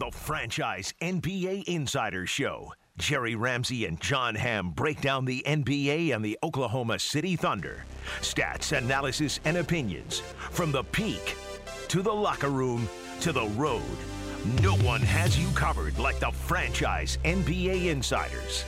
The Franchise NBA Insider Show. Jerry Ramsey and John Hamm break down the NBA and the Oklahoma City Thunder. Stats, analysis, and opinions. From the peak to the locker room to the road. No one has you covered like the Franchise NBA Insiders.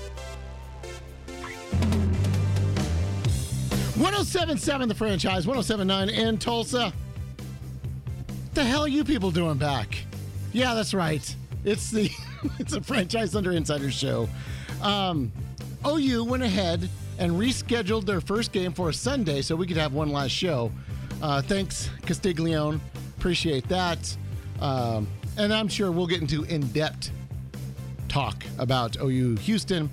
1077 the franchise, 1079 in Tulsa. What the hell are you people doing back? Yeah, that's right. It's the it's a franchise under insider show. Um, OU went ahead and rescheduled their first game for Sunday so we could have one last show. Uh, thanks, Castiglione. Appreciate that. Um, and I'm sure we'll get into in depth talk about OU Houston.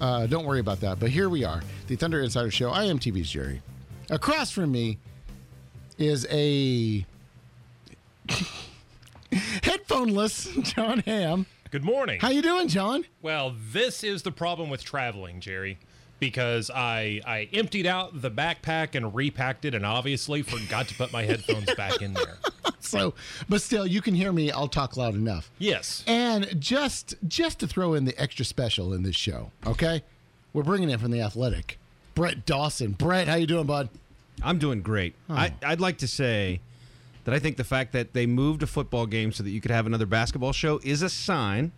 Uh, don't worry about that. But here we are, the Thunder Insider Show. I am TV's Jerry. Across from me is a headphoneless John Ham. Good morning. How you doing, John? Well, this is the problem with traveling, Jerry, because I I emptied out the backpack and repacked it, and obviously forgot to put my headphones back in there. So, but still, you can hear me. I'll talk loud enough. Yes. And just just to throw in the extra special in this show, okay? We're bringing in from the Athletic, Brett Dawson. Brett, how you doing, bud? I'm doing great. I, I'd like to say that I think the fact that they moved a football game so that you could have another basketball show is a sign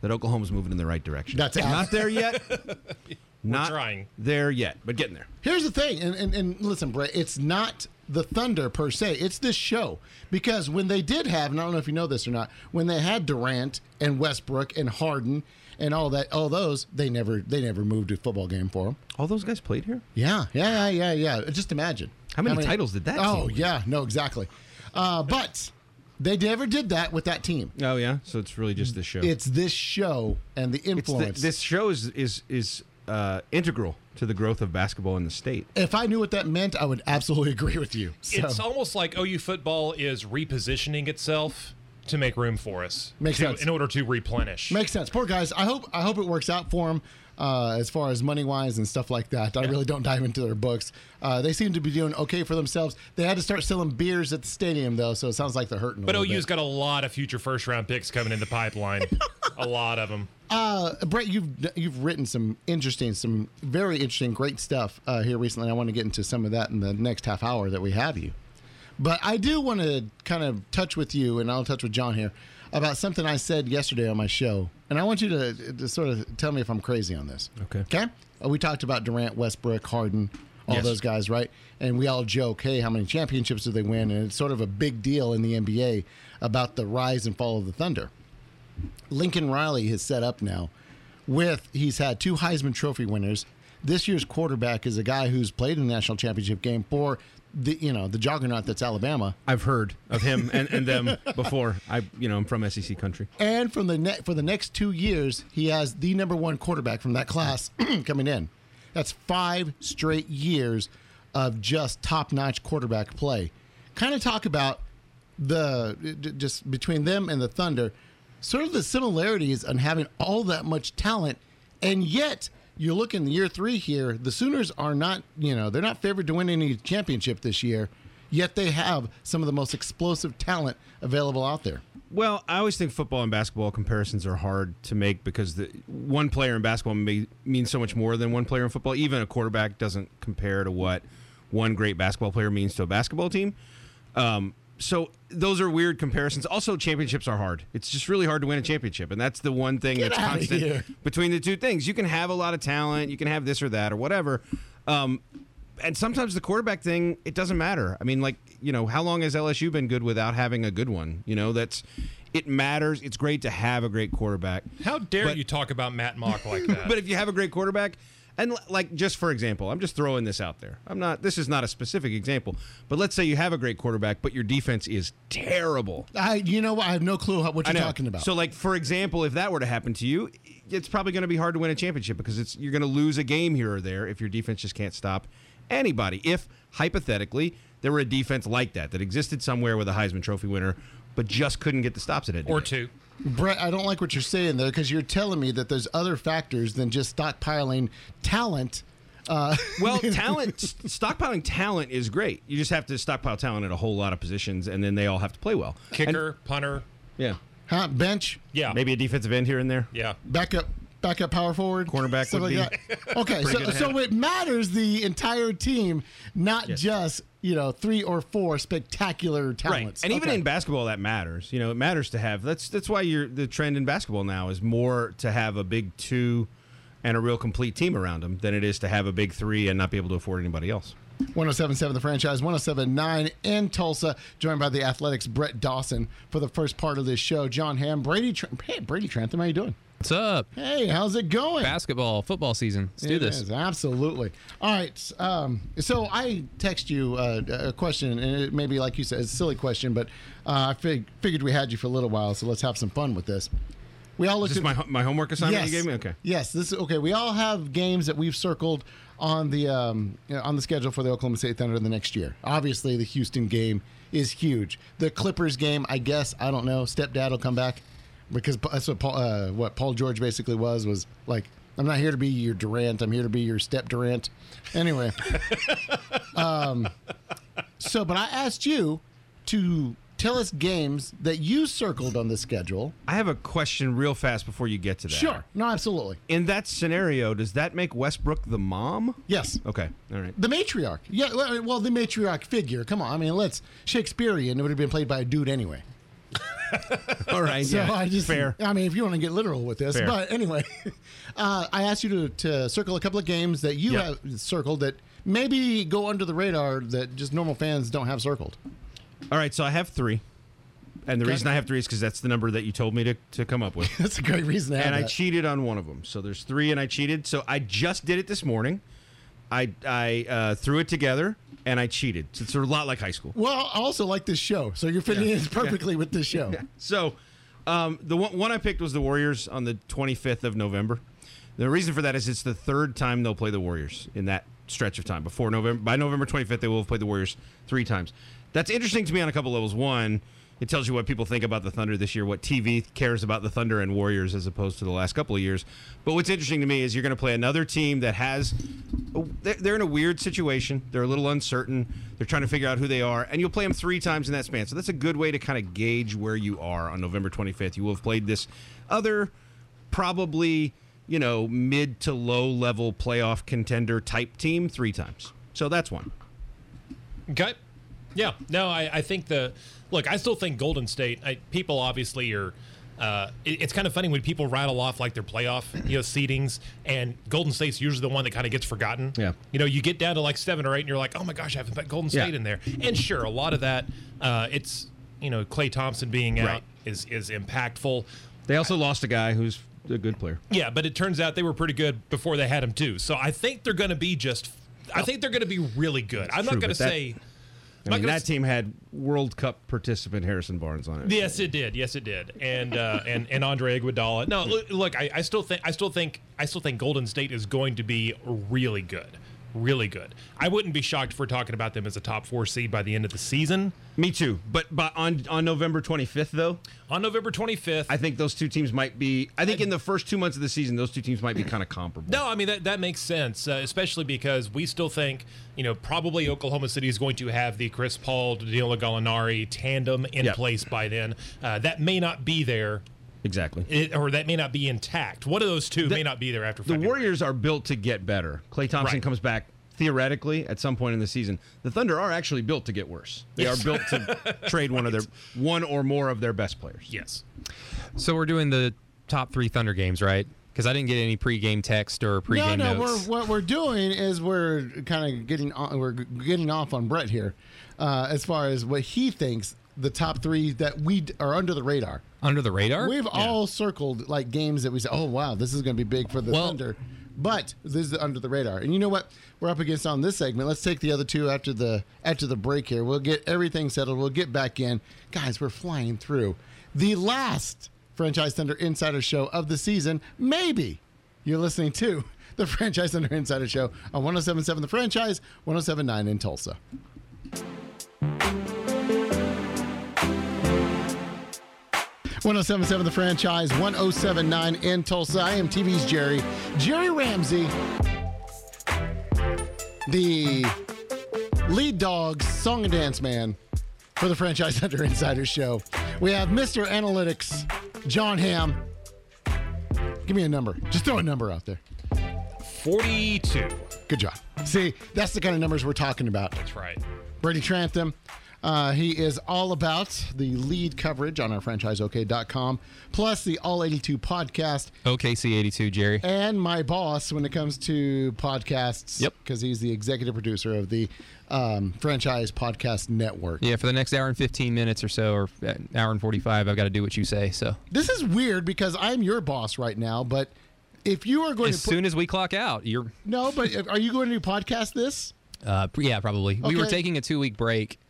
that Oklahoma's moving in the right direction. That's not there yet. not trying. there yet, but getting there. Here's the thing, and, and, and listen, Brett, it's not the Thunder per se, it's this show. Because when they did have, and I don't know if you know this or not, when they had Durant and Westbrook and Harden and all that, all those, they never they never moved a football game for them. All those guys played here. Yeah, yeah, yeah, yeah, yeah. Just imagine. How many titles did that Oh, yeah, no, exactly. Uh, but they never did that with that team. Oh yeah, so it's really just this show. It's this show and the It's the- influence. this show is is is uh, integral to the growth of basketball in the state. if I knew what that meant, I would absolutely agree with you. So, It's almost like OU football is repositioning itself to make room for us. Makes to- sense. In order to replenish. Makes sense. Poor guys. I hope I hope it works out for them uh, as far as money wise and stuff like that. I really don't dive into their books. Uh, they seem to be doing okay for themselves. They had to start selling beers at the stadium though, so it sounds like they're hurting. But OU's bit. got a lot of future first round picks coming in the pipeline. a lot of them. Uh, Brett, you've you've written some interesting, some very interesting, great stuff uh, here recently. I want to get into some of that in the next half hour that we have you. But I do want to kind of touch with you, and I'll touch with John here about something I said yesterday on my show, and I want you to, to sort of tell me if I'm crazy on this. Okay. Okay. Uh, we talked about Durant, Westbrook, Harden, all Yes. those guys, right? And we all joke, hey, how many championships do they win? And it's sort of a big deal in the NBA about the rise and fall of the Thunder. Lincoln Riley has set up now with he's had two Heisman Trophy winners. This year's quarterback is a guy who's played in the national championship game for the you know the juggernaut that's Alabama, I've heard of him and, and them before. I you know I'm from SEC country. and from the ne- for the next two years he has the number one quarterback from that class coming in. That's five straight years of just top notch quarterback play. Kind of talk about the just between them and the Thunder, sort of the similarities on having all that much talent, and yet you look in the year three here, the Sooners are not, you know, they're not favored to win any championship this year, yet they have some of the most explosive talent available out there. Well, I always think football and basketball comparisons are hard to make because the one player in basketball may mean so much more than one player in football. Even a quarterback doesn't compare to what one great basketball player means to a basketball team. Um, so those are weird comparisons. Also, championships are hard. It's just really hard to win a championship, and that's the one thing Get that's constant here. between the two things. You can have a lot of talent, you can have this or that or whatever. Um, and sometimes the quarterback thing, it doesn't matter. I mean, like, you know, how long has LSU been good without having a good one? You know, that's it matters. It's great to have a great quarterback. How dare But- you talk about Matt Mauck like that? But if you have a great quarterback, and like just for example, I'm just throwing this out there. I'm not. This is not a specific example, but let's say you have a great quarterback, but your defense is terrible. I, you know, what? I have no clue how, what you're talking about. So, like for example, if that were to happen to you, it's probably going to be hard to win a championship because it's you're going to lose a game here or there if your defense just can't stop anybody. If hypothetically there were a defense like that that existed somewhere with a Heisman Trophy winner, but just couldn't get the stops at it or two. Brett, I don't like what you're saying there because you're telling me that there's other factors than just stockpiling talent. Uh, Well, talent stockpiling talent is great. You just have to stockpile talent at a whole lot of positions, and then they all have to play well. Kicker, punter, yeah. Huh? Bench, Yeah. Maybe a defensive end here and there. Yeah. backup, backup power forward, Cornerback stuff would like be that. Okay, so so it matters the entire team, not Yes. just you know three or four spectacular talents. And even in basketball, that matters. You know, it matters to have. That's that's why you're the trend in basketball now is more to have a big two and a real complete team around them than it is to have a big three and not be able to afford anybody else. 1077 the franchise 1079 in tulsa joined by the athletics brett dawson for the first part of this show john ham brady Tr- hey brady trantham how you doing What's up? hey how's it going Basketball, football season. Let's do this. is, absolutely. All right. Um, so I text you uh, a question, and it may be like you said, it's a silly question, but uh, I fig- figured we had you for a little while, so let's have some fun with this. We all looked Is this at my my homework assignment yes. you gave me? Okay. Yes, this is okay. We all have games that we've circled on the um, you know, on the schedule for the Oklahoma State Thunder the next year. Obviously, the Houston game is huge. The Clippers game, I guess, I don't know. Stepdad will come back because that's what Paul, uh, what Paul George basically was was like. I'm not here to be your Durant. I'm here to be your step Durant. Anyway, um, so but I asked you to tell us games that you circled on the schedule. I have a question real fast before you get to that. Sure. No, absolutely. In that scenario, does that make Westbrook the mom? Yes. Okay. All right. The matriarch. Yeah, well, well, the matriarch figure. Come on. I mean, let's Shakespearean. It would have been played by a dude anyway. All right. So yeah. I just fair. I mean, if you want to get literal with this, Fair. but anyway, uh, I asked you to, to circle a couple of games that you Yeah. have circled that maybe go under the radar that just normal fans don't have circled. All right. So I have three, and the Okay. reason I have three is because that's the number that you told me to to come up with. That's a great reason to have and I that. cheated on one of them. So there's three, and I cheated. So I just did it this morning. I I uh, threw it together, and I cheated. So it's a lot like high school. well, I also like this show, so you're fitting in perfectly with this show. So, um, the one, one I picked was the Warriors on the 25th of November. The reason for that is it's the third time they'll play the Warriors in that stretch of time. Before November, by November 25th, they will have played the Warriors three times. That's interesting to me on a couple levels. One, it tells you what people think about the Thunder this year, what TV cares about the Thunder and Warriors as opposed to the last couple of years. But what's interesting to me is you're going to play another team that has, they're, in a weird situation. They're a little uncertain. They're trying to figure out who they are, and you'll play them three times in that span. So that's a good way to kind of gauge where you are on November 25th. You will have played this other, probably, you know, mid to low level playoff contender type team three times. So that's one. Okay. Yeah. No, I, I think the look. I still think Golden State. I, people obviously are. Uh, it- it's kind of funny when people rattle off like their playoff, you know, seedings, and Golden State's usually the one that kind of gets forgotten. Yeah. You know, you get down to like seven or eight, and you're like, oh my gosh, I haven't put Golden State Yeah. in there. And sure, a lot of that, uh, it's you know, Klay Thompson being out Right. is is impactful. They also lost a guy who's a good player. Yeah, but it turns out they were pretty good before they had him too. So I think they're going to be just. I think they're going to be really good. I'm true, not going to say. I mean, that team had World Cup participant Harrison Barnes on it. Yes, it did. Yes, it did. And uh, and and Andre Iguodala. No, look, look I, I still think I still think I still think Golden State is going to be really good, really good. I wouldn't be shocked if we're talking about them as a top four seed by the end of the season. Me too. But but on on November 25th though, On November 25th. I think those two teams might be. I think in the first two months of the season, those two teams might be kind of comparable. no, I mean that that makes sense, uh, especially because we still think you know probably Oklahoma City is going to have the Chris Paul Danilo Gallinari tandem in Yep. place by then. Uh, that may not be there, exactly. it, or that may not be intact. One of those two may not be there after The Warriors are built to get better. Klay Thompson Right. comes back theoretically at some point in the season. The Thunder are actually built to get worse. They Yes. are built to trade one of their one or more of their best players. Yes. So we're doing the top three Thunder games, right? Because I didn't get any pregame text or No, pregame no. notes. We're, what we're doing is we're kind of getting on, we're getting off on Brett here, uh, as far as what he thinks the top three that we d- are under the radar. Under the radar? We've all circled like games that we say, oh wow, this is going to be big for the Well- Thunder, but this is under the radar. And you know what? We're up against on this segment. Let's take the other two after the after the break here. We'll get everything settled. We'll get back in, guys. We're flying through the last franchise Thunder Insider Show of the season. Maybe you're listening to the Franchise Thunder Insider Show on 107.7 The Franchise, 107.9 in Tulsa. One oh seven seven the franchise, 1079 in Tulsa. I am TV's Jerry. Jerry Ramsey, the lead dog, song and dance man for the Franchise Hunter Insider Show. We have Mr. Analytics, John Ham. Give me a number. Just throw a number out there. 42. Good job. See, that's the kind of numbers we're talking about. That's right. Brady Trantham. Uh, he is all about the lead coverage on our franchiseok.com, plus the All 82 podcast, OKC82, Jerry. and my boss when it comes to podcasts. Yep. Because he's the executive producer of the um, Franchise Podcast Network. Yeah, for the next hour and 15 minutes or so, or an hour and 45, I've got to do what you say. So This is weird because I'm your boss right now, but if you are going as to put, soon as we clock out, you're. no, but are you going to do podcast this? Uh, yeah, probably. We were taking a two week break,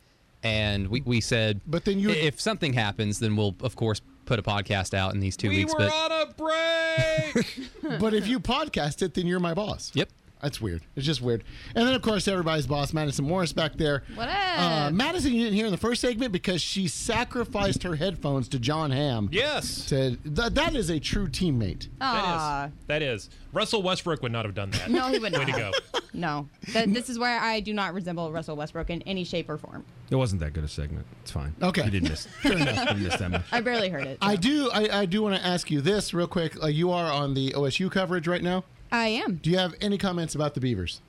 and we, we said, But then you- if something happens, then we'll of course put a podcast out in these two We weeks. were but on a break. but if you podcast it, then you're my boss. yep, That's weird. It's just weird. And then, of course, everybody's boss, Madison Morris, back there. What Uh. Madison, you didn't hear in the first segment because she sacrificed her headphones to John Ham. yes. Said th- that is a true teammate. Aw. That is. That is. Russell Westbrook would not have done that. No, he would not. Way not. to go. No. That, this is where I do not resemble Russell Westbrook in any shape or form. It wasn't that good a segment. It's fine. Okay. You didn't miss. didn't miss that much. I barely heard it. I do. I, I do want to ask you this real quick. Uh, you are on the OSU coverage right now. I am. Do you have any comments about the Beavers?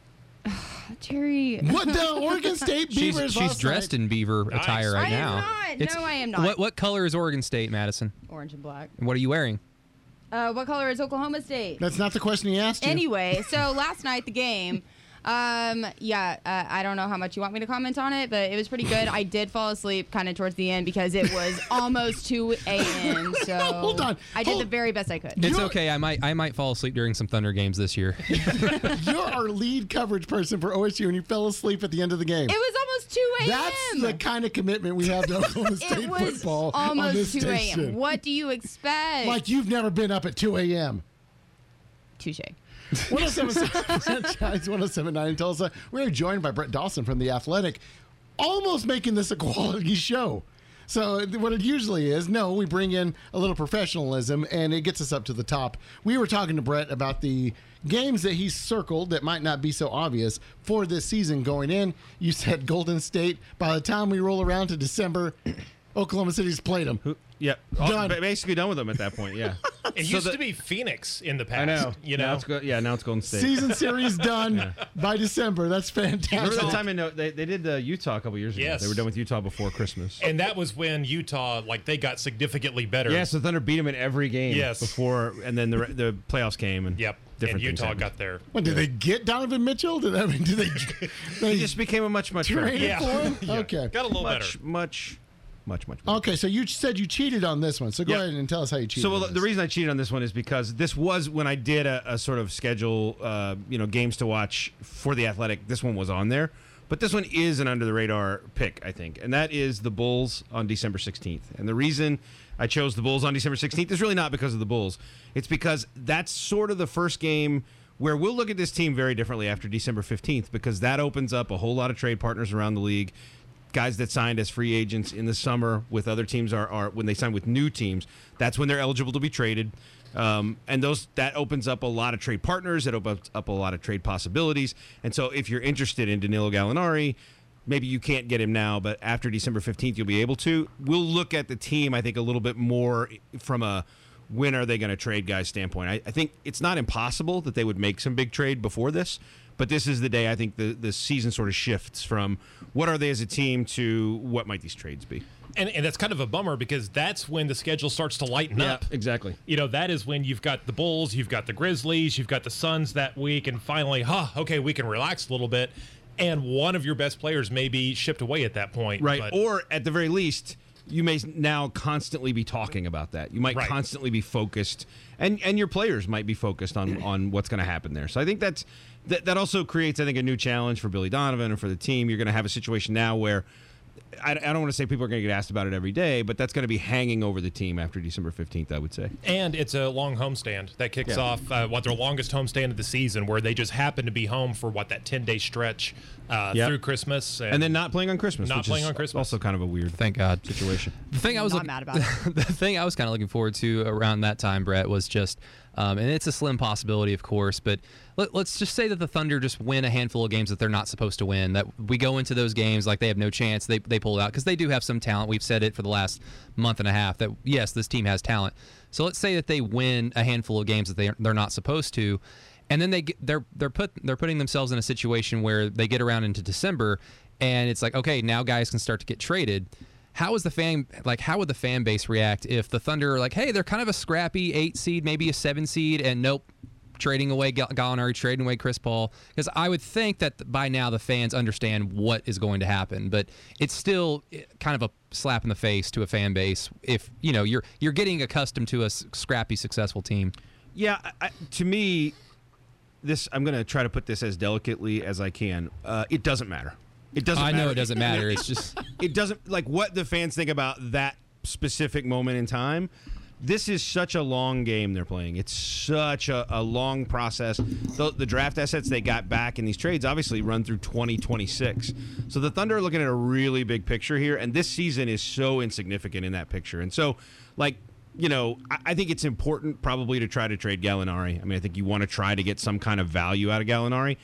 Jerry. What the Oregon State Beavers? she's last dressed night- in beaver attire right now. I am not. It's- No, I am not. What what color is Oregon State, Madison? Orange and black. And what are you wearing? Uh, what color is Oklahoma State? That's not the question he asked you. Anyway, so last night the game. Um, yeah, uh, I don't know how much you want me to comment on it, but it was pretty good. I did fall asleep kind of towards the end because it was almost 2 a.m. So Hold on. I did Hold- the very best I could. It's You're- okay. I might I might fall asleep during some Thunder games this year. You're our lead coverage person for OSU, and you fell asleep at the end of the game. It was almost 2 a.m. That's the kind of commitment we have to Oklahoma State it was football on this almost 2 a.m. What do you expect? Like you've never been up at 2 a.m. Touche. 1077 franchise 1079 in Tulsa. We're joined by Brett Dawson from The Athletic, almost making this a quality show. So, what it usually is, no, we bring in a little professionalism and it gets us up to the top. We were talking to Brett about the games that he circled that might not be so obvious for this season going in. You said Golden State. By the time we roll around to December, Oklahoma City's played them. Yeah, Done. ba- basically done with them at that point. Yeah, It So used the- to be Phoenix in the past. I know. You now know. it's go- yeah, now it's Golden State. Season series done by December. That's fantastic. Remember the time in uh, they, they did the Utah a couple years ago? Yes. They were done with Utah before Christmas. and that was when Utah, like, they got significantly better. Yeah, so Thunder beat them in every game. Yes. before and then the the playoffs came and Yep. different and Utah got there. When did they get Donovan Mitchell? Did I mean, did they? they He just became a much much better. Yeah. Yeah. Okay. Got a little much better. much much much. Better. Okay. So you said you cheated on this one. So go Yeah. ahead and tell us how you cheated. So well, the reason I cheated on this one is because this was when I did a, a sort of schedule, uh, you know, games to watch for the Athletic. This one was on there, but this one is an under the radar pick, I think, and that is the Bulls on December sixteenth. And the reason I chose the Bulls on December sixteenth is really not because of the Bulls. It's because that's sort of the first game where we'll look at this team very differently after December fifteenth because that opens up a whole lot of trade partners around the league guys that signed as free agents in the summer with other teams are, are when they sign with new teams that's when they're eligible to be traded. Um, and those that opens up a lot of trade partners. It opens up a lot of trade possibilities. And so if you're interested in Danilo Gallinari maybe you can't get him now but after December 15th you'll be able to. We'll look at the team I think a little bit more from a when are they going to trade guys standpoint. I, I think it's not impossible that they would make some big trade before this but this is the day I think the, the season sort of shifts from what are they as a team to what might these trades be. And, and that's kind of a bummer because that's when the schedule starts to lighten up. exactly. You know, that is when you've got the Bulls, you've got the Grizzlies, you've got the Suns that week, and finally, huh, okay, we can relax a little bit. And one of your best players may be shipped away at that point. Right. But- or at the very least, you may now constantly be talking about that. You might Right. constantly be focused, and and your players might be focused on on what's going to happen there. So I think that's that, that also creates, I think, a new challenge for Billy Donovan and for the team. You're going to have a situation now where. I, I don't want to say people are going to get asked about it every day, but that's going to be hanging over the team after December 15th, I would say. And it's a long homestand that kicks Yeah. off uh, what their longest homestand of the season, where they just happen to be home for what that ten day stretch uh, Yep. through Christmas, And then not playing on Christmas. Not which playing is on Christmas. Also kind of a weird Thank God. situation. The thing I was Not look- mad about the thing I was kind of looking forward to around that time, Brett, was just Um, and it's a slim possibility, of course, but let, us just say that the Thunder just win a handful of games that they're not supposed to win. That we go into those games like they have no chance. They, they pull out because they do have some talent. We've said it for the last month and a half that, yes, this team has talent. So let's say that they win a handful of games that they, they're not supposed to and then they get, they're they're put they're putting themselves in a situation where they get around into December, and it's like okay, now guys can start to get traded. How is the fan like? How would the fan base react if the Thunder are like, hey, they're kind of a scrappy eight seed, maybe a seven seed, and nope, trading away Gallinari, trading away Chris Paul? Because I would think that by now the fans understand what is going to happen, but it's still eh, kind of a slap in the face to a fan base if you know you're you're getting accustomed to a scrappy, successful team. Yeah, I, to me, this I'm going to try to put this as delicately as I can. Uh, it doesn't matter. It doesn't. I matter. know it doesn't matter. It's just it doesn't like what the fans think about that specific moment in time. This is such a long game they're playing. It's such a, a long process. The, the, draft assets they got back in these trades obviously run through 2026. So the Thunder are looking at a really big picture here, and this season is so insignificant in that picture. And so, like, you know, I, I, think it's important probably to try to trade Gallinari. I mean, I think you want to try to get some kind of value out of Gallinari.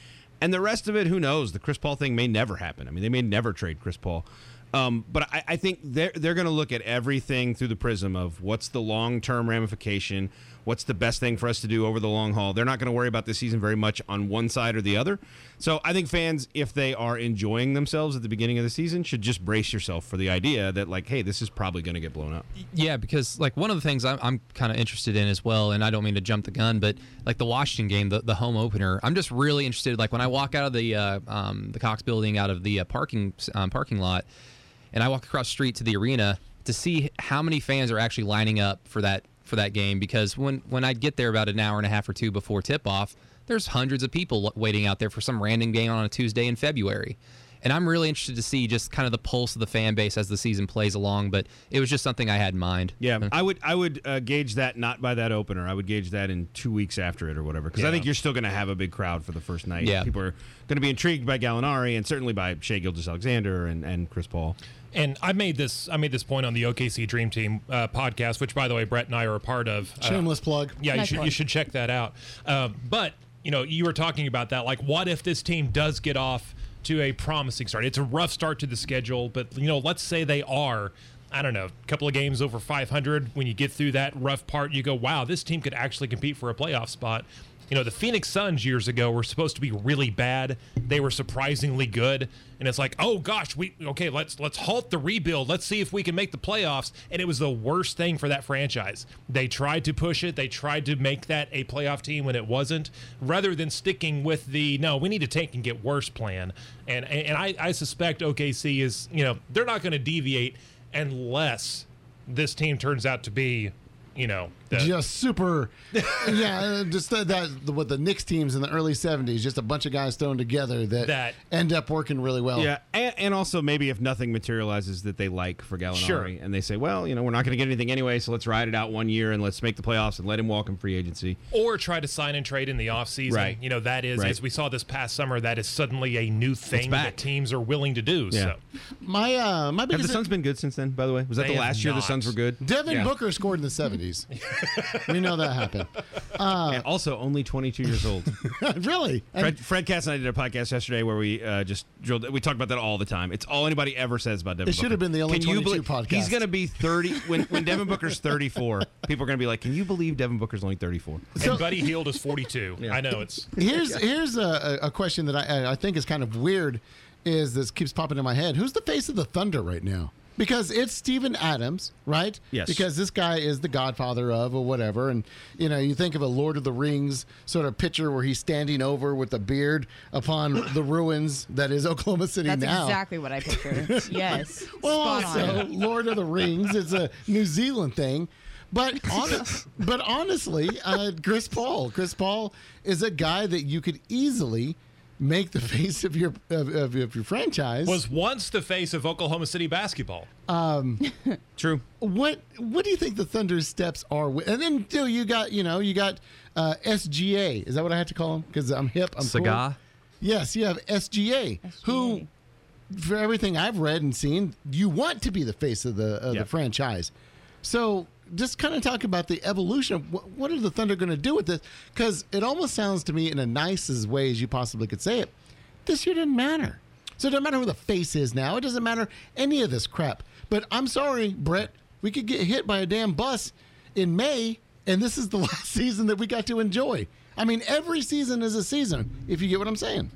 And the rest of it, who knows? The Chris Paul thing may never happen. I mean, they may never trade Chris Paul. Um, but I, I, think they're they're going to look at everything through the prism of what's the long term ramification, what's the best thing for us to do over the long haul. They're not going to worry about this season very much on one side or the other. So I think fans, if they are enjoying themselves at the beginning of the season, should just brace yourself for the idea that like, hey, this is probably going to get blown up. Yeah, because like one of the things I'm, I'm kind of interested in as well, and I don't mean to jump the gun, but like the Washington game, the, the home opener, I'm just really interested. Like when I walk out of the uh, um, the Cox Building, out of the uh, parking um, parking lot and I walk across the street to the arena to see how many fans are actually lining up for that for that game because when when I'd get there about an hour and a half or two before tip off, there's hundreds of people waiting out there for some random game on a Tuesday in February. And I'm really interested to see just kind of the pulse of the fan base as the season plays along. But it was just something I had in mind. Yeah, I would I would uh, gauge that not by that opener. I would gauge that in two weeks after it or whatever. Because yeah. I think you're still going to have a big crowd for the first night. Yeah. people are going to be intrigued by Gallinari and certainly by Shai Gilgeous-Alexander and and Chris Paul. And I made this I made this point on the OKC Dream Team uh, podcast, which by the way Brett and I are a part of. Uh, Shameless plug. Yeah, nice you should plug. you should check that out. Um, but you know, you were talking about that. Like, what if this team does get off to a promising start? It's a rough start to the schedule, but you know, let's say they are. I don't know, a couple of games over 500. When you get through that rough part, you go, wow, this team could actually compete for a playoff spot. You know, the Phoenix Suns years ago were supposed to be really bad. They were surprisingly good, and it's like, oh gosh, we okay, let's let's halt the rebuild. Let's see if we can make the playoffs. And it was the worst thing for that franchise. They tried to push it. They tried to make that a playoff team when it wasn't, rather than sticking with the no, we need to tank and get worse plan. And and I, I suspect OKC is you know they're not going to deviate unless this team turns out to be you know, the, just super, yeah, just that, that with the Knicks teams in the early '70s, just a bunch of guys thrown together that, that end up working really well. Yeah, and, and, also maybe if nothing materializes that they like for Gallinari, sure. and they say, well, you know, we're not going to get anything anyway, so let's ride it out one year and let's make the playoffs and let him walk in free agency, or try to sign and trade in the offseason. Right. You know, that is right. as we saw this past summer, that is suddenly a new thing that teams are willing to do. Yeah. So, my uh, my have the Suns been good since then? By the way, was that the last year the Suns were good? Devin yeah. Booker scored in the '70s. we know that happened. Uh, and also only 22 years old. really? Fred, Fred Katz and I did a podcast yesterday where we uh, just drilled. We talk about that all the time. It's all anybody ever says about Devin. Booker. It should have been the only Can 22 believe, podcast. He's going to be 30 when when Devin Booker's 34. People are going to be like, "Can you believe Devin Booker's only 34?" So, and Buddy Hield is 42. Yeah. I know it's. Here's here's a, a question that I I think is kind of weird. Is this keeps popping in my head? Who's the face of the Thunder right now? Because it's Steven Adams, right? Yes. Because this guy is the godfather of or whatever, and you know you think of a Lord of the Rings sort of picture where he's standing over with a beard upon the ruins that is Oklahoma City That's now. exactly what I picture. yes. well, also Lord of the Rings. is a New Zealand thing. But but honestly, uh, Chris Paul, Chris Paul is a guy that you could easily make the face of your of, of, of, your franchise was once the face of Oklahoma City basketball. Um, True. What what do you think the Thunder's steps are? With? And then you, you got you know you got uh, SGA. Is that what I have to call him? Because I'm hip. I'm Saga. Cool. Yes, you have SGA, SGA, who, for everything I've read and seen, you want to be the face of the of yep. the franchise. So just kind of talk about the evolution of what, what are the Thunder going to do with this? Because it almost sounds to me, in a nicest way as you possibly could say it, this year didn't matter. So it doesn't matter who the face is now. It doesn't matter any of this crap. But I'm sorry, Brett, we could get hit by a damn bus in May, and this is the last season that we got to enjoy. I mean, every season is a season, if you get what I'm saying.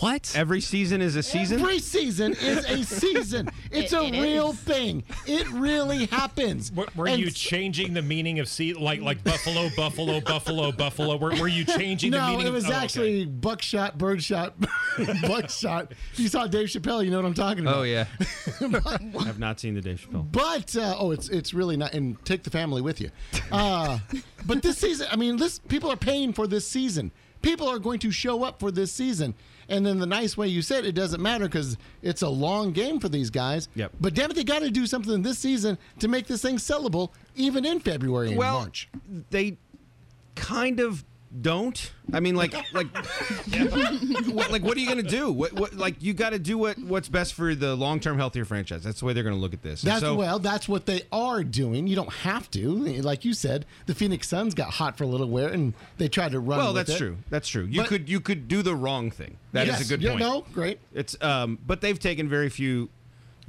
What? Every season is a season. Every season is a season. It's It- a it real is. thing. It really happens. Were, were And you changing the meaning of see like like buffalo, buffalo, buffalo, buffalo? Were, were you changing the meaning? Of No, it was oh, okay. actually buckshot, birdshot, buckshot. If you saw Dave Chappelle, you know what I'm talking about. Oh yeah. I've not seen the Dave Chappelle. But uh, oh, it's it's really not. And take the family with you. Uh, but this season, I mean, this people are paying for this season. People are going to show up for this season. And then the nice way you said it doesn't matter because it's a long game for these guys. Yep. But damn it, they got to do something this season to make this thing sellable, even in February and well, March. they kind of don't. I mean, like, like, what, like, what are you going to do? What, what, like, you got to do what, what's best for the long-term healthier franchise. That's the way they're going to look at this. And That's so, well, that's what they are doing. You don't have to. Like you said, the Phoenix Suns got hot for a little while, and they tried to run. well, that's it. true. That's true. You But- could, you could do the wrong thing. That is Yes. a good Yeah, point. no, great. It's, um, but they've taken very few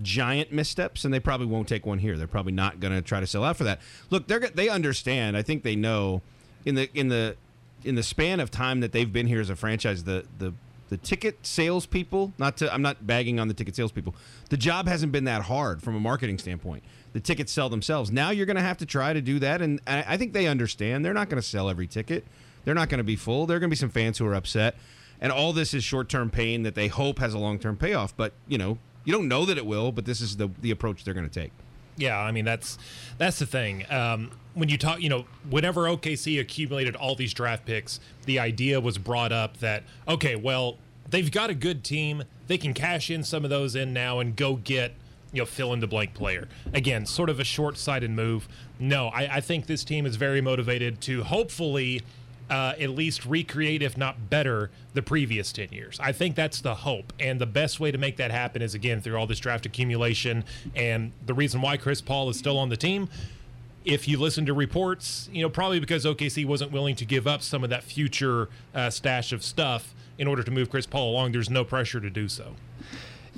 giant missteps, and they probably won't take one here. They're probably not going to try to sell out for that. Look, they're they understand. I think they know in the in the in the span of time that they've been here as a franchise, the the the ticket salespeople. Not to, I'm not bagging on the ticket salespeople. The job hasn't been that hard from a marketing standpoint. The tickets sell themselves. Now you're going to have to try to do that, and I, think they understand. They're not going to sell every ticket. They're not going to be full. There are going to be some fans who are upset, and all this is short-term pain that they hope has a long-term payoff. But you know, you don't know that it will. But this is the the approach they're going to take. Yeah, I mean that's that's the thing. Um, when you talk, you know, whenever OKC accumulated all these draft picks, the idea was brought up that okay, well, they've got a good team. They can cash in some of those in now and go get you know fill in the blank player. Again, sort of a short-sighted move. No, I, I think this team is very motivated to hopefully uh, at least recreate, if not better, the previous 10 years. I think that's the hope. And the best way to make that happen is, again, through all this draft accumulation. And the reason why Chris Paul is still on the team, if you listen to reports, you know, probably because OKC wasn't willing to give up some of that future uh, stash of stuff in order to move Chris Paul along, there's no pressure to do so.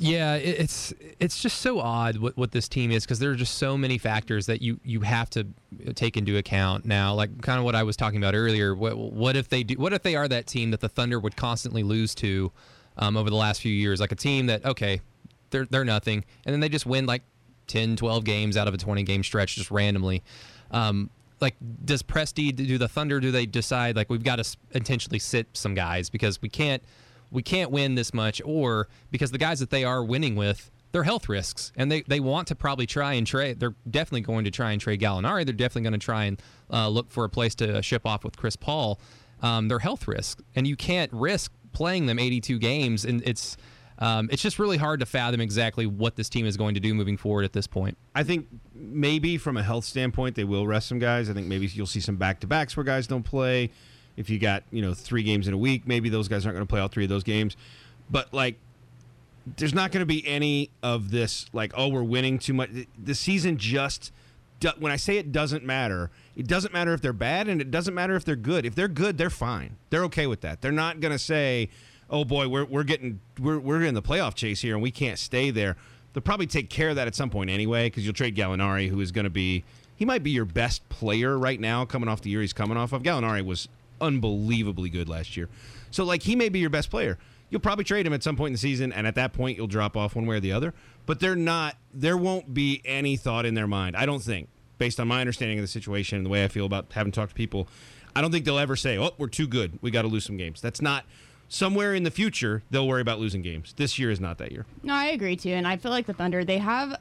Yeah, it's it's just so odd what, what this team is because there are just so many factors that you you have to take into account now. Like kind of what I was talking about earlier. What what if they do? What if they are that team that the Thunder would constantly lose to um, over the last few years? Like a team that okay, they're they're nothing, and then they just win like 10, 12 games out of a 20 game stretch just randomly. Um, like, does Presti do the Thunder? Do they decide like we've got to intentionally sit some guys because we can't we can't win this much, or because the guys that they are winning with, they're health risks, and they, they want to probably try and trade. They're definitely going to try and trade Gallinari. They're definitely going to try and uh, look for a place to ship off with Chris Paul. Um, they're health risks, and you can't risk playing them 82 games, and it's um, it's just really hard to fathom exactly what this team is going to do moving forward at this point. I think maybe from a health standpoint, they will rest some guys. I think maybe you'll see some back to backs where guys don't play. If you got you know three games in a week, maybe those guys aren't going to play all three of those games. But like, there's not going to be any of this like, oh, we're winning too much. The season just when I say it doesn't matter, it doesn't matter if they're bad and it doesn't matter if they're good. If they're good, they're fine. They're okay with that. They're not going to say, "Oh boy, we're we're getting we're we're in the playoff chase here and we can't stay there." They'll probably take care of that at some point anyway because you'll trade Gallinari, who is going to be he might be your best player right now coming off the year he's coming off of. Gallinari was unbelievably good last year, so like he may be your best player. You'll probably trade him at some point in the season, and at that point, you'll drop off one way or the other. But they're not. There won't be any thought in their mind. I don't think, based on my understanding of the situation and the way I feel about having talked to people, I don't think they'll ever say, "Oh, we're too good. We got to lose some games." That's not. Somewhere in the future, they'll worry about losing games. This year is not that year. No, I agree too, and I feel like the Thunder they have.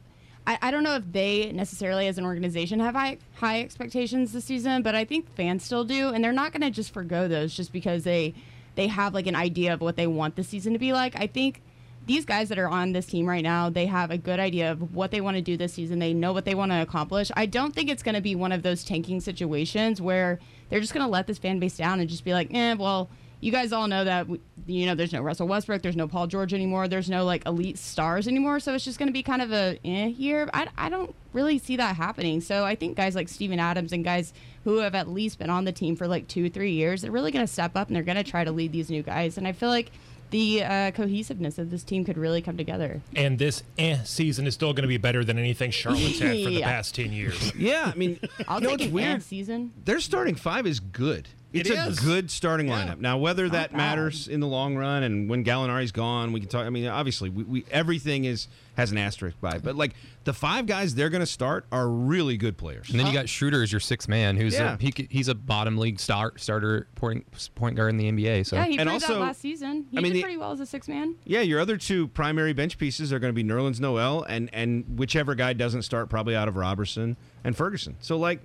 I, I don't know if they necessarily, as an organization, have high high expectations this season, but I think fans still do, and they're not going to just forego those just because they they have like an idea of what they want the season to be like. I think these guys that are on this team right now, they have a good idea of what they want to do this season. They know what they want to accomplish. I don't think it's going to be one of those tanking situations where they're just going to let this fan base down and just be like, eh, well, you guys all know that we, you know there's no Russell Westbrook, there's no Paul George anymore, there's no like elite stars anymore. So it's just going to be kind of a eh year. I, I don't really see that happening. So I think guys like Steven Adams and guys who have at least been on the team for like two three years, they're really going to step up and they're going to try to lead these new guys. And I feel like the uh, cohesiveness of this team could really come together. And this eh season is still going to be better than anything Charlotte's had for the Yeah. past 10 years. Yeah, I mean, I'll you know take what's an weird? weird season. Their starting five is good. It's It a is. good starting Yeah. lineup. Now, whether that matters in the long run, and when Gallinari's gone, we can talk. I mean, obviously, we, we everything is has an asterisk by it. But like the five guys they're going to start are really good players. And then you got Schroeder as your sixth man, who's Yeah. a, he, he's a bottom league star, starter point point guard in the NBA. So Yeah, he And proved also- that last season. He I mean, did the- pretty well as a six man. Yeah, your other two primary bench pieces are going to be Nerlens Noel and and whichever guy doesn't start, probably out of Robertson and Ferguson. So like.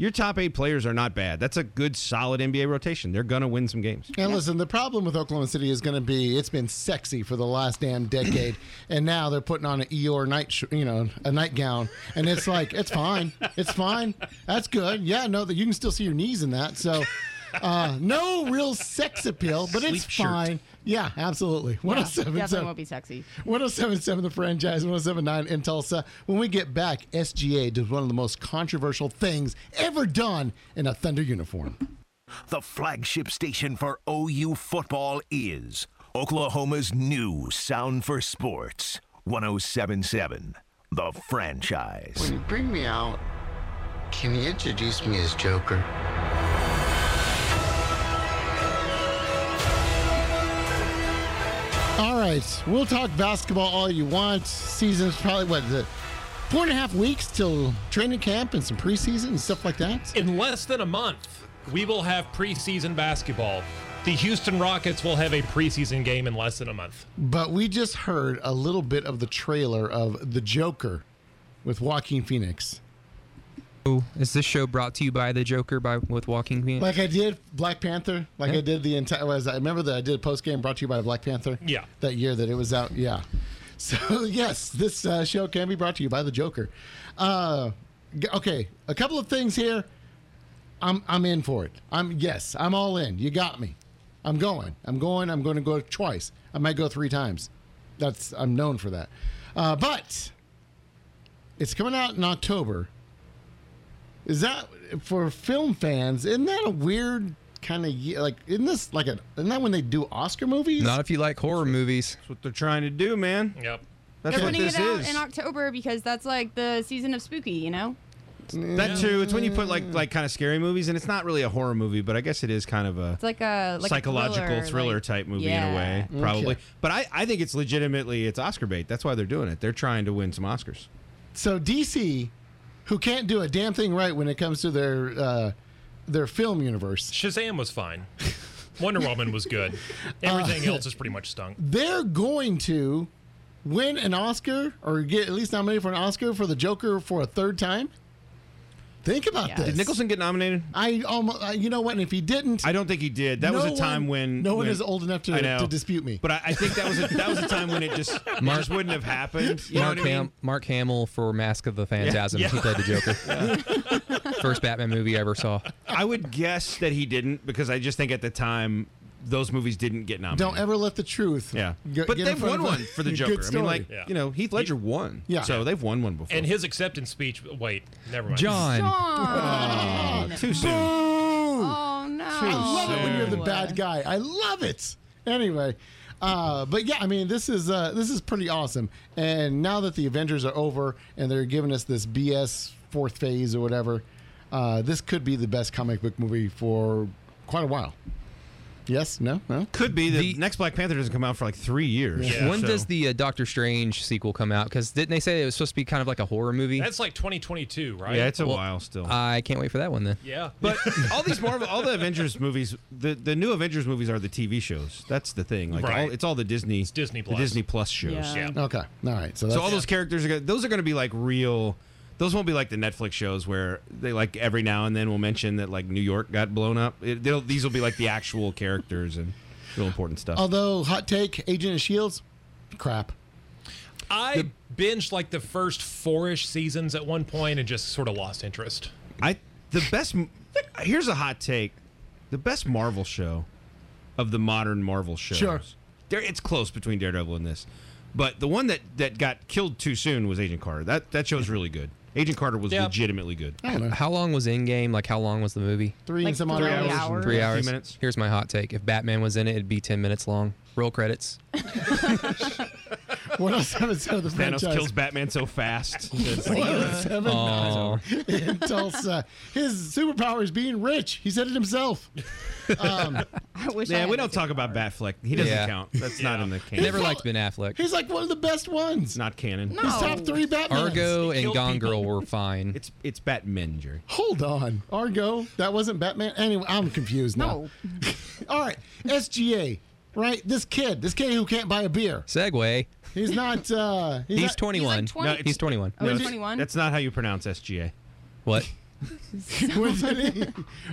Your top eight players are not bad. That's a good, solid NBA rotation. They're going to win some games. And listen, the problem with Oklahoma City is going to be it's been sexy for the last damn decade, and now they're putting on an Eeyore night, sh- you know, a nightgown, and it's like it's fine, it's fine, that's good. Yeah, no, that you can still see your knees in that, so uh, no real sex appeal, but it's Sleep shirt. Fine. Yeah, absolutely. Yeah, oh definitely 107.7 won't be sexy. 1077 The Franchise, 1079 in Tulsa. When we get back, SGA does one of the most controversial things ever done in a Thunder uniform. The flagship station for OU football is Oklahoma's new sound for sports 1077 The Franchise. When you bring me out, can you introduce me as Joker? All right, we'll talk basketball all you want. Season's probably what the four and a half weeks till training camp and some preseason and stuff like that. In less than a month, we will have preseason basketball. The Houston Rockets will have a preseason game in less than a month. But we just heard a little bit of the trailer of The Joker with Joaquin Phoenix. Ooh, is this show brought to you by the Joker by with Joaquin Phoenix? Like I did Black Panther, like I did the entire. Was I remember that I did a post game brought to you by Black Panther? Yeah. that year that it was out. Yeah. So yes, this uh, show can be brought to you by the Joker. Uh, okay, a couple of things here. I'm I'm in for it. I'm yes, I'm all in. You got me. I'm going. I'm going. I'm going to go twice. I might go three times. That's I'm known for that. Uh, but it's coming out in October. Is that for film fans? Isn't that a weird kind of like? Isn't this like a? Isn't that when they do Oscar movies? Not if you like horror movies. That's what they're trying to do, man. Yep. That's They're what putting this it out is. in October because that's like the season of spooky, you know? that too. It's when you put like like kind of scary movies, and it's not really a horror movie, but I guess it is kind of a It's like a like a psychological thriller, like- type movie in a way, probably. Okay. But I, I think it's legitimately it's Oscar bait. That's why they're doing it. They're trying to win some Oscars. So DC, who can't do a damn thing right when it comes to their uh, their film universe, Shazam was fine. Wonder Woman was good. Everything else is pretty much stunk. they're going to win an Oscar or get at least nominated for an Oscar for the Joker for a third time. Think about Yeah. this. Did Nicholson get nominated? I almost, uh, you know what? And if he didn't, I don't think he did. That was a time one- when no one when- is old enough to- to dispute me. But I, I think that was a, that was a time when it just, it just wouldn't have happened. You know Mark what I mean? Mark Hamill for Mask of the Phantasm. Yeah. He played the Joker. First Batman movie I ever saw. I would guess that he didn't because I just think at the time those movies didn't get nominated. don't ever let the truth. Yeah, g- but get they've won one for the Joker. I mean, like Yeah. you know, Heath Ledger won. Yeah. so they've won one before. And his acceptance speech. Wait, never mind. John. John. too soon. Oh no. I love it when you're the bad guy. I love it. Anyway, uh, but yeah, I mean, this is uh, this is pretty awesome. And now that the Avengers are over and they're giving us this BS fourth phase or whatever, uh, this could be the best comic book movie for quite a while. Yes? No? No? Could be the, The- next Black Panther doesn't come out for like three years. Yeah. when so- does the uh, Doctor Strange sequel come out? Because didn't they say it was supposed to be kind of like a horror movie? That's like 2022, right? Yeah, it's a Well, while still. I can't wait for that one then. yeah. but all these Marvel, all the Avengers movies, the, the new Avengers movies are the TV shows. That's the thing. Like Right. all, it's all the Disney, Disney the Plus. Disney Plus shows. Yeah. Yeah. Okay. All right. So, that's, So all those characters are gonna, those are going to be like real. Those won't be like the Netflix shows where they like every now and then will mention that like New York got blown up. It, these will be like the actual characters and real important stuff. although, hot take Agent of Shields, crap. I binged like the first four-ish seasons at one point and just sort of lost interest. I the best. Here's a hot take: the best Marvel show of the modern Marvel shows. Sure. There, it's close between Daredevil and this, but the one that that got killed too soon was Agent Carter. That that show's really good. Agent Carter was Yeah. legitimately good. I don't know. How long was Endgame? Like how long was the movie? Three Like and some odd three hours. hours. Three A few hours. minutes. Here's my hot take: If Batman was in it, it'd be ten minutes long. Roll credits. What else happens to the Thanos franchise? kills Batman so fast. It's like, Seven uh, Oh, in Tulsa. His superpower is being rich. He said it himself. I wish yeah, had we don't talk about Batfleck. He doesn't Yeah. count. That's not in the canon. never liked all- Ben Affleck. He's like one of the best ones. It's not canon. No. He's top three Batman. Argo and killed Gone people. Girl were fine. It's it's Batman, Jerry. Hold on. Argo. That wasn't Batman. Anyway, I'm confused now. No. All right. SGA. Right? This kid. This kid who can't buy a beer. Segue. He's not. uh He's, He's not, 21. 20. No, it's- he's 21. Oh, he's it's- 21? That's not how you pronounce SGA. What? when, did he,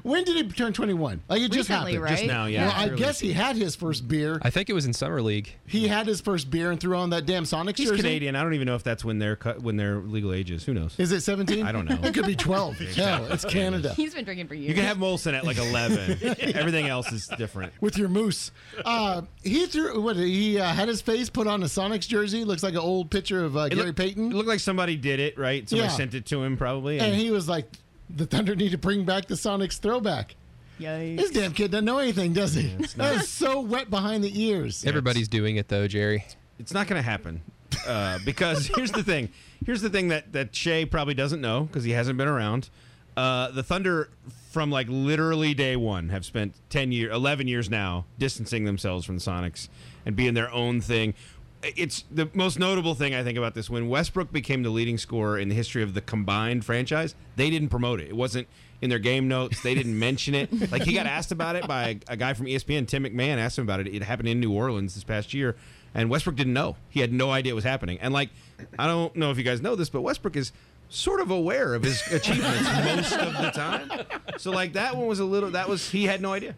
when did he turn 21? Like it just Recently, happened. right? Just now, yeah. Well, I Really. guess he had his first beer. I think it was in summer league. He had his first beer and threw on that damn Sonic He's jersey. Canadian. I don't even know if that's when they're cut, when their legal age is. Who knows? Is it 17? I don't know. It could be 12. Hell, it's Canada. He's been drinking for years. You can have Molson at like 11. Everything else is different. with your moose. Uh, he threw what? He uh, had his face put on a Sonics jersey. Looks like an old picture of uh, It Gary look- Payton. It looked like somebody did it, right? Somebody Yeah. sent it to him, probably. and he was like, "The Thunder need to bring back the Sonics throwback." Yikes. This damn kid doesn't know anything, does he? that is so wet behind the ears. Everybody's doing it though, Jerry. it's not going to happen uh, because here's the thing. Here's the thing that that Shai probably doesn't know because he hasn't been around. Uh, the Thunder, from like literally day one, have spent ten year, eleven years now distancing themselves from the Sonics and being their own thing. It's the most notable thing I think about this. When Westbrook became the leading scorer in the history of the combined franchise, they didn't promote it. It wasn't in their game notes. They didn't mention it. Like he got asked about it by a, a guy from ESPN, Tim McMahon, asked him about it. It happened in New Orleans this past year, and Westbrook didn't know. He had no idea it was happening. And like, I don't know if you guys know this, but Westbrook is sort of aware of his achievements most of the time. So like that one was a little. That was he had no idea.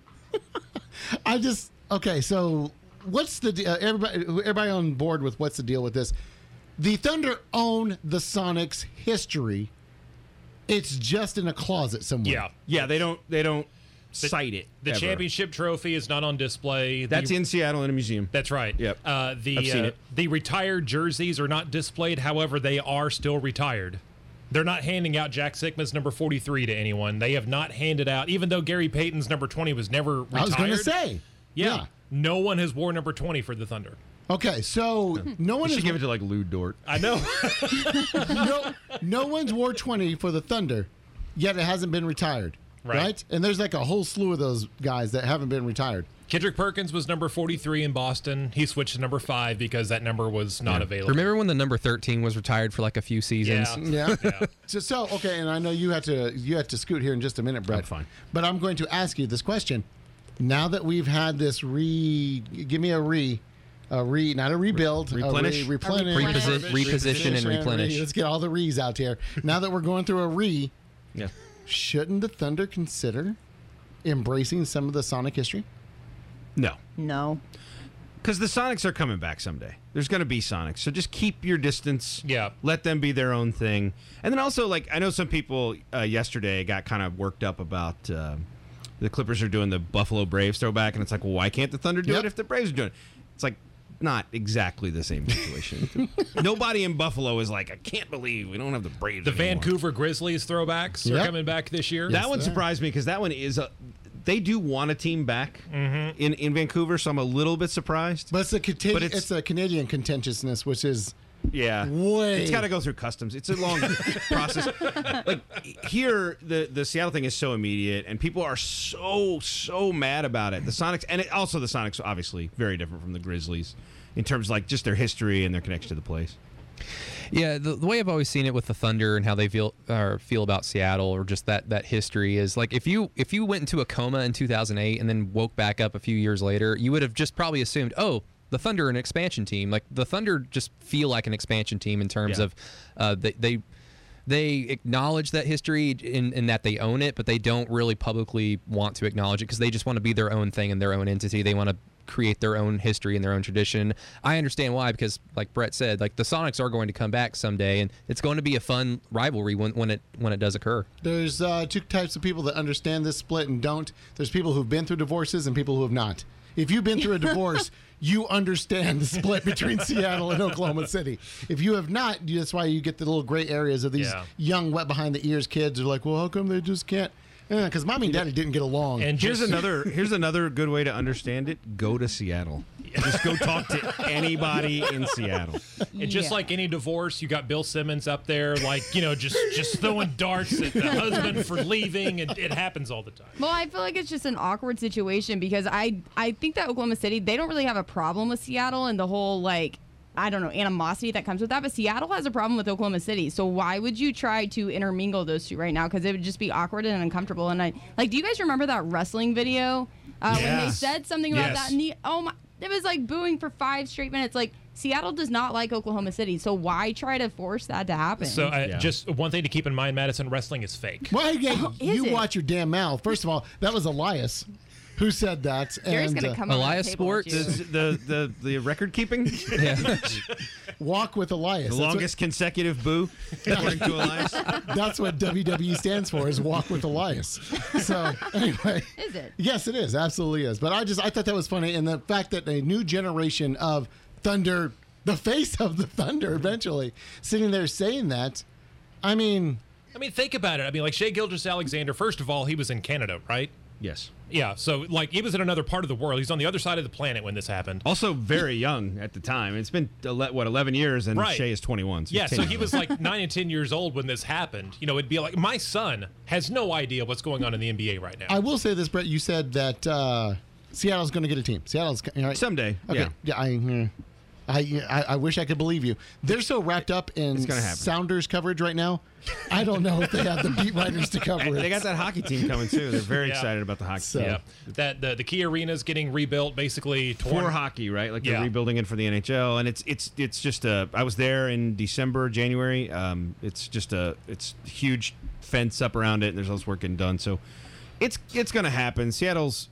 I just okay. So what's the de- uh, everybody? Everybody on board with what's the deal with this? The Thunder own the Sonics history. It's just in a closet somewhere. Yeah. Yeah, they don't. They don't cite it. The ever. championship trophy is not on display. The- That's in Seattle in a museum. That's right. Yep. Uh, the I've seen uh, it. the retired jerseys are not displayed. However, they are still retired. They're not handing out Jack Sikma's number 43 to anyone. They have not handed out, even though Gary Payton's number 20 was never retired. I was going to say. yeah, No one has worn number 20 for the Thunder. Okay, so no one You is should give it to like Lu Dort. I know. no, no one's wore 20 for the Thunder, yet it hasn't been retired. Right. Right. And there's like a whole slew of those guys that haven't been retired. Kendrick Perkins was number 43 in Boston. He switched to number five because that number was not available. Remember when the number 13 was retired for like a few seasons? Yeah. Yeah. So, so okay, and I know you had to you had to scoot here in just a minute, Brett. I'm fine. But I'm going to ask you this question. Now that we've had this re, give me a re, a re, not a rebuild, Replenish? a re, replenish, Reposi- reposition and re- replenish. Let's get all the re's out here. Now that we're going through a re, Yeah. shouldn't the Thunder consider embracing some of the Sonic history? No. No. Because the Sonics are coming back someday. There's going to be Sonics. So just keep your distance. Yeah. Let them be their own thing. And then also, like, I know some people uh, yesterday got kind of worked up about uh, the Clippers are doing the Buffalo Braves throwback. And it's like, well, why can't the Thunder do Yep. it if the Braves are doing it? It's like, not exactly the same situation. Nobody in Buffalo is like, I can't believe we don't have the Braves. The anymore." Vancouver Grizzlies throwbacks are coming back this year. That one surprised me because that one is a. They do want a team back mm-hmm. in, in Vancouver, so I'm a little bit surprised. But it's a conti- But it's, it's- a Canadian contentiousness, which is Yeah, Way. It's got to go through customs. It's a long process. Like here, the the Seattle thing is so immediate, and people are so so mad about it. The Sonics, and it, also the Sonics, obviously very different from the Grizzlies in terms of like just their history and their connection to the place. Yeah, the, the way I've always seen it with the Thunder and how they feel or feel about Seattle or just that that history is like if you if you went into a coma in 2008 and then woke back up a few years later, you would have just probably assumed, oh, the Thunder are an expansion team. Like the Thunder just feel like an expansion team in terms Yeah. of uh, they. they they acknowledge that history in, in that they own it, but they don't really publicly want to acknowledge it because they just want to be their own thing and their own entity. They want to create their own history and their own tradition. I understand why because, like Brett said, like the Sonics are going to come back someday, and it's going to be a fun rivalry when, when it when it does occur. There's uh, two types of people that understand this split and don't. There's people who've been through divorces and people who have not. If you've been through a divorce, you understand the split between Seattle and Oklahoma City. If you have not, that's why you get the little gray areas of these Yeah. young, wet behind the ears kids are like, well, how come they just can't? Because mommy and daddy didn't get along. And Here's another here's another good way to understand it. Go to Seattle. Just go talk to anybody in Seattle. And just Yeah. like any divorce, you got Bill Simmons up there, like you know, just just throwing darts at the husband for leaving, and it happens all the time. Well, I feel like it's just an awkward situation because I I think that Oklahoma City they don't really have a problem with Seattle and the whole like I don't know animosity that comes with that, but Seattle has a problem with Oklahoma City. So why would you try to intermingle those two right now? Because it would just be awkward and uncomfortable. And I like, do you guys remember that wrestling video uh, when they said something about Yes. that? And the, oh my, it was like booing for five straight minutes. Like Seattle does not like Oklahoma City, so why try to force that to happen? So uh, Yeah. just one thing to keep in mind: Madison wrestling is fake. Why again? Oh, is you it? watch your damn mouth. First of all, that was Elias who said that. Jerry's and gonna uh, come on Elias the Sports? you. The the the record keeping, Yeah. walk with Elias. the That's what- longest consecutive boo, according to Elias. That's what WWE stands for is walk with Elias. So anyway. Is it? Yes, it is. Absolutely is. But I just I thought that was funny. And the fact that a new generation of Thunder, the face of the Thunder eventually, sitting there saying that, I mean, I mean, think about it. I mean, like Shai Gilgeous-Alexander. First of all, he was in Canada, right? Yes. Yeah. So like he was in another part of the world. He's on the other side of the planet when this happened. Also very young at the time. It's been ele- what 11 years, and Right. Shai is 21. So Yeah, so he was like nine and ten years old when this happened. You know, it'd be like my son has no idea what's going on in the NBA right now. I will say this, Brett. You said that uh, Seattle's going to get a team. Seattle's you know, Someday, Okay. yeah. I, mm, I, I I wish I could believe you. They're so wrapped up in. Sounders coverage right now. I don't know if they have the beat writers to cover it. they got that hockey team coming too. They're very Yeah. excited about the hockey So- team. yeah, that the the key arena is getting rebuilt, basically torn. for hockey, right? Like Yeah. they're rebuilding it for the NHL, and it's it's it's just a. I was there in December, January. Um, it's just a it's huge fence up around it. And there's all this work getting done, so it's it's gonna happen. Seattle's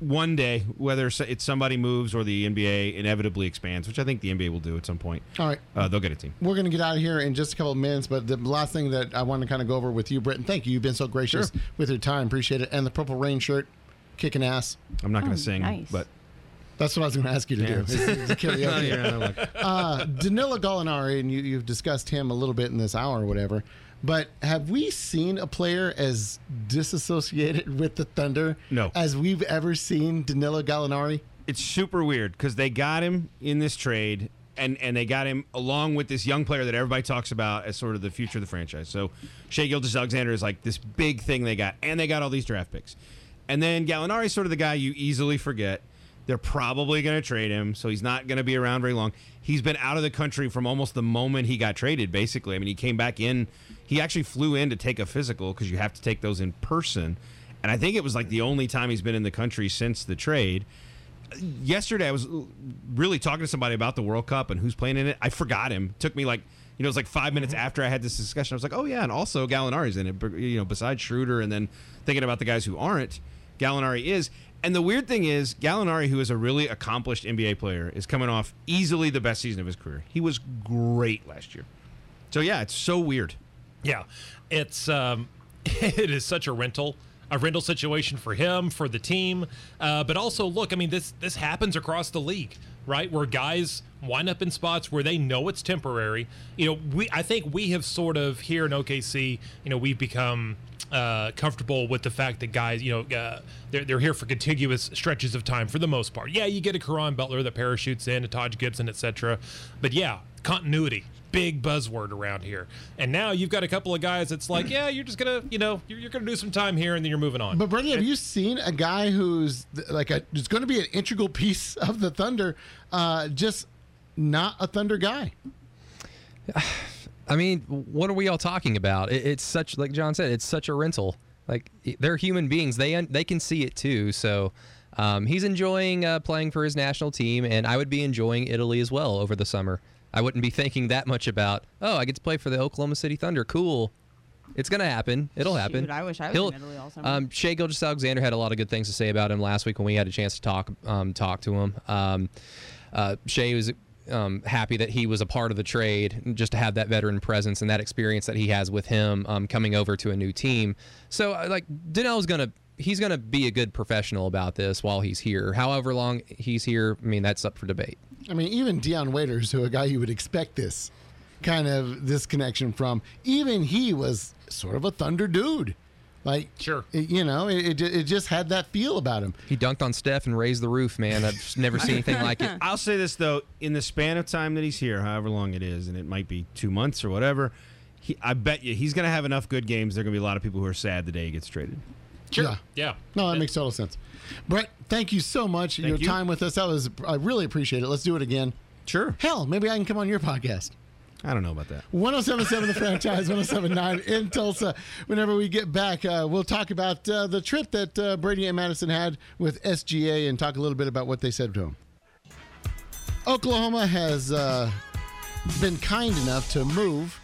one day, whether it's somebody moves or the NBA inevitably expands, which I think the NBA will do at some point. All right. uh, they'll get a team. We're going to get out of here in just a couple of minutes, but the last thing that I want to kind of go over with you, Britton, thank you. You've been so gracious Sure. with your time. Appreciate it. And the Purple Rain shirt, kicking ass. I'm not going Oh, to sing, nice. but That's what I was going to ask you to do. Yeah. is- is karaoke. Uh, Danilo Gallinari, and you, you've discussed him a little bit in this hour or whatever. But have we seen a player as disassociated with the Thunder No. as we've ever seen Danilo Gallinari? it's super weird because they got him in this trade and and they got him along with this young player that everybody talks about as sort of the future of the franchise. So Shai Gilgeous-Alexander is like this big thing they got, and they got all these draft picks. And then Gallinari is sort of the guy you easily forget. They're probably going to trade him, so he's not going to be around very long. He's been out of the country from almost the moment he got traded, basically. I mean, he came back in. He actually flew in to take a physical because you have to take those in person. And I think it was like the only time he's been in the country since the trade yesterday I was really talking to somebody about the World Cup and who's playing in it. I forgot him. took me like you know, it was like five minutes mm-hmm. after I had this discussion. I was like, oh yeah, and also Gallinari's in it. but, You know, besides Schroeder, and then thinking about the guys who aren't, Gallinari is. And the weird thing is, Gallinari, who is a really accomplished NBA player, is coming off easily the best season of his career. He was great last year. So yeah, it's so weird. Yeah, it's um, it is such a rental, a rental situation for him, for the team, uh, but also look, I mean this this happens across the league, right? Where guys wind up in spots where they know it's temporary. You know, we I think we have sort of here in OKC, you know, we've become. Uh, comfortable with the fact that guys, you know, uh, they're, they're here for contiguous stretches of time for the most part. Yeah, you get a Caron Butler that parachutes in, a Taj Gibson, etc. But yeah, continuity, big buzzword around here. And now you've got a couple of guys that's like, yeah, you're just gonna, you know, you're, you're gonna do some time here and then you're moving on. But Brady, have you seen a guy who's like a is going to be an integral piece of the Thunder, uh, just not a Thunder guy? I mean, what are we all talking about? It, it's such, like John said, it's such a rental. Like they're human beings; they un- they can see it too. So um, he's enjoying uh, playing for his national team, and I would be enjoying Italy as well over the summer. I wouldn't be thinking that much about, oh, I get to play for the Oklahoma City Thunder. Cool. It's gonna happen. It'll happen. Shoot, I wish I was He'll- in Italy all summer. Um, Shai Gilgeous-Alexander had a lot of good things to say about him last week when we had a chance to talk um, talk to him. Um, uh, Shai was um, happy that he was a part of the trade, just to have that veteran presence and that experience that he has with him um, coming over to a new team. So, uh, like, Danelle's gonna he's to be a good professional about this while he's here. However long he's here, I mean, that's up for debate. I mean, even Dion Waiters, who a guy you would expect this kind of this connection from, even he was sort of a Thunder dude. Like, Sure. it- you know, it, it, it just had that feel about him. He dunked on Steph and raised the roof, man. I've never seen anything like it. I'll say this though: in the span of time that he's here, however long it is, and it might be two months or whatever, he, I bet you he's going to have enough good games. There are going to be a lot of people who are sad the day he gets traded. Sure. Yeah. Yeah. No, that makes total sense. Brett, thank you so much. your you. time with us. That was I really appreciate it. Let's do it again. Sure. Hell, maybe I can come on your podcast. I don't know about that. 1077 The Franchise, 1079 in Tulsa. Whenever we get back, uh, we'll talk about uh, the trip that uh, Brady and Madison had with SGA and talk a little bit about what they said to him. Oklahoma has uh, been kind enough to move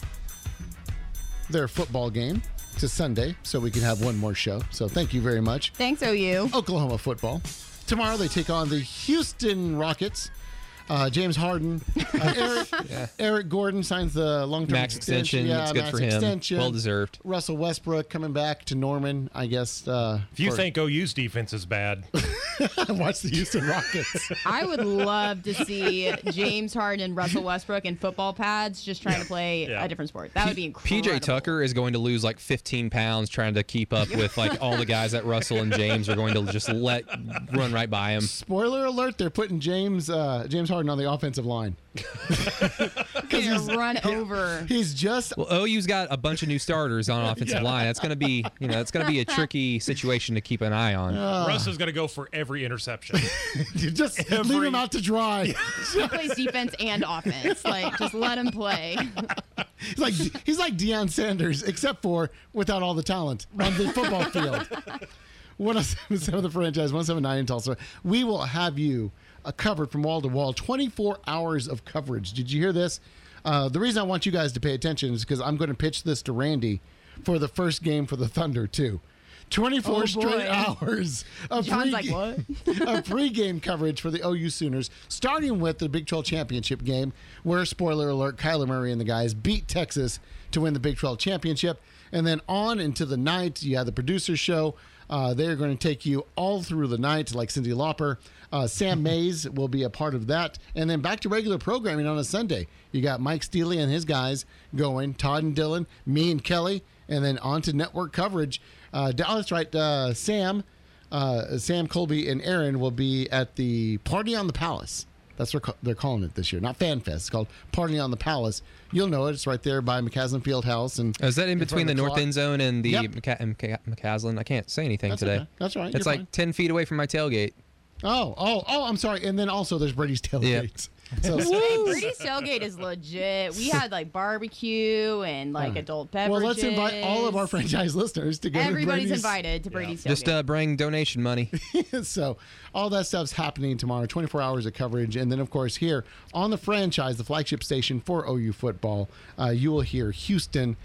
their football game to Sunday so we can have one more show. So thank you very much. Thanks, OU. Oklahoma football. Tomorrow they take on the Houston Rockets. Uh, James Harden, uh, Eric, Eric Gordon signs the long-term Max extension. Yeah, it's good max for him. extension. Well deserved. Russell Westbrook coming back to Norman, I guess. Uh, If you for- think OU's defense is bad, watch the Houston Rockets. I would love to see James Harden and Russell Westbrook in football pads just trying to play Yeah. a different sport. That would be incredible. PJ Tucker is going to lose like 15 pounds trying to keep up with like all the guys that Russell and James are going to just let run right by him. Spoiler alert: They're putting James uh, James Harden on the offensive line. Because he's run over. He's just Well, OU's got a bunch of new starters on offensive line. That's going to be, you know, that's going to be a tricky situation to keep an eye on. Ah. Russ is going to go for every interception. just leave him out to dry. He plays defense and offense. Like, just let him play. He's like he's like Deion Sanders, except for without all the talent on the football field. 107 the franchise, 179 in Tulsa. We will have you uh, covered from wall to wall, 24 hours of coverage. Did you hear this? Uh, the reason I want you guys to pay attention is because I'm going to pitch this to Randy for the first game for the Thunder too. 24 Oh, straight hours of pre- like, what? of pregame coverage for the OU Sooners, starting with the Big 12 championship game, where, spoiler alert, Kyler Murray and the guys beat Texas to win the Big 12 championship. And then on into the night, you have the producer show. Uh, they're going to take you all through the night, like Cyndi Lauper. Uh, Sam Mays will be a part of that. And then back to regular programming on a Sunday. You got Mike Steely and his guys going, Todd and Dylan, me and Kelly, and then on to network coverage. Uh, that's right, uh, Sam uh, Sam Colby and Aaron will be at the Party on the Palace. That's what they're calling it this year. Not Fan Fest. It's called Party on the Palace. You'll know it. It's right there by McCasland Field House. And Is that in between of the north clock. end zone and the Yep. McCa- McCa- McCasland? I can't say anything That's today. okay. That's right. It's You're like fine. 10 feet away from my tailgate. Oh, oh, oh, I'm sorry. And then also there's Brady's tailgates. So, Hey, Brady's tailgate is legit. We had like barbecue and like adult beverages. well, let's invite all of our franchise listeners to go to Everybody's Brady's. invited to Brady's tailgate. Just uh, bring donation money. so all that stuff's happening tomorrow 24 hours of coverage and then of course here on the franchise the flagship station for ou football uh, you will hear houston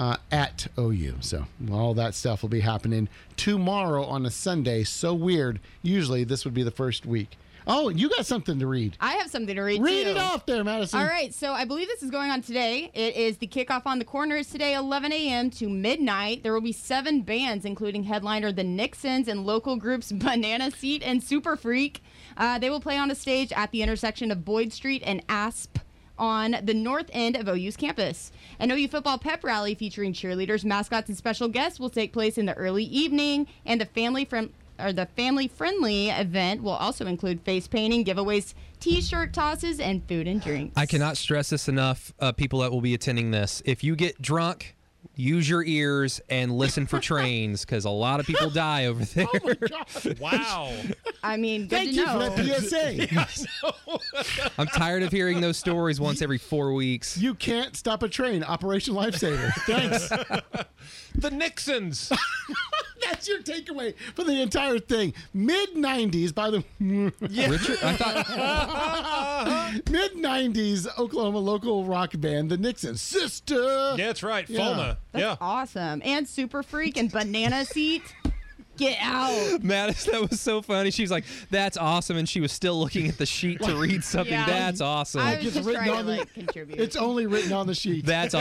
uh, at ou so all that stuff will be happening tomorrow on a sunday so weird usually this would be the first week oh you got something to read I have something to read. read too. it off there madison All right, so I believe this is going on today. It is the kickoff on the corners today, 11 a.m. to midnight. There will be seven bands, including headliner the Nixons and local groups Banana Seat and Super Freak. Uh, they will play on a stage at the intersection of Boyd Street and Asp on the north end of OU's campus. An OU football pep rally featuring cheerleaders, mascots, and special guests will take place in the early evening, and the family from or the family friendly event will also include face painting, giveaways, t-shirt tosses, and food and drinks. I cannot stress this enough, uh, people that will be attending this. If you get drunk, use your ears and listen for trains because a lot of people die over there. oh my god wow. I mean, good thank to you know. for that psa I'm tired of hearing those stories once every four weeks. you can't stop a train operation lifesaver thanks The Nixons. That's your takeaway for the entire thing. Mid 90s, by the Richard, I thought mid 90s Oklahoma local rock band, the Nixons. Sister! Yeah, that's right. Yeah. Fulma. That's Yeah. awesome. And Super Freak and Banana Seat. Get out. Mattis, that was so funny. She's like, "That's awesome," and she was still looking at the sheet to read something. Yeah. That's awesome. I was It's just written on to the- like contribute. It's only written on the sheet. That's awesome.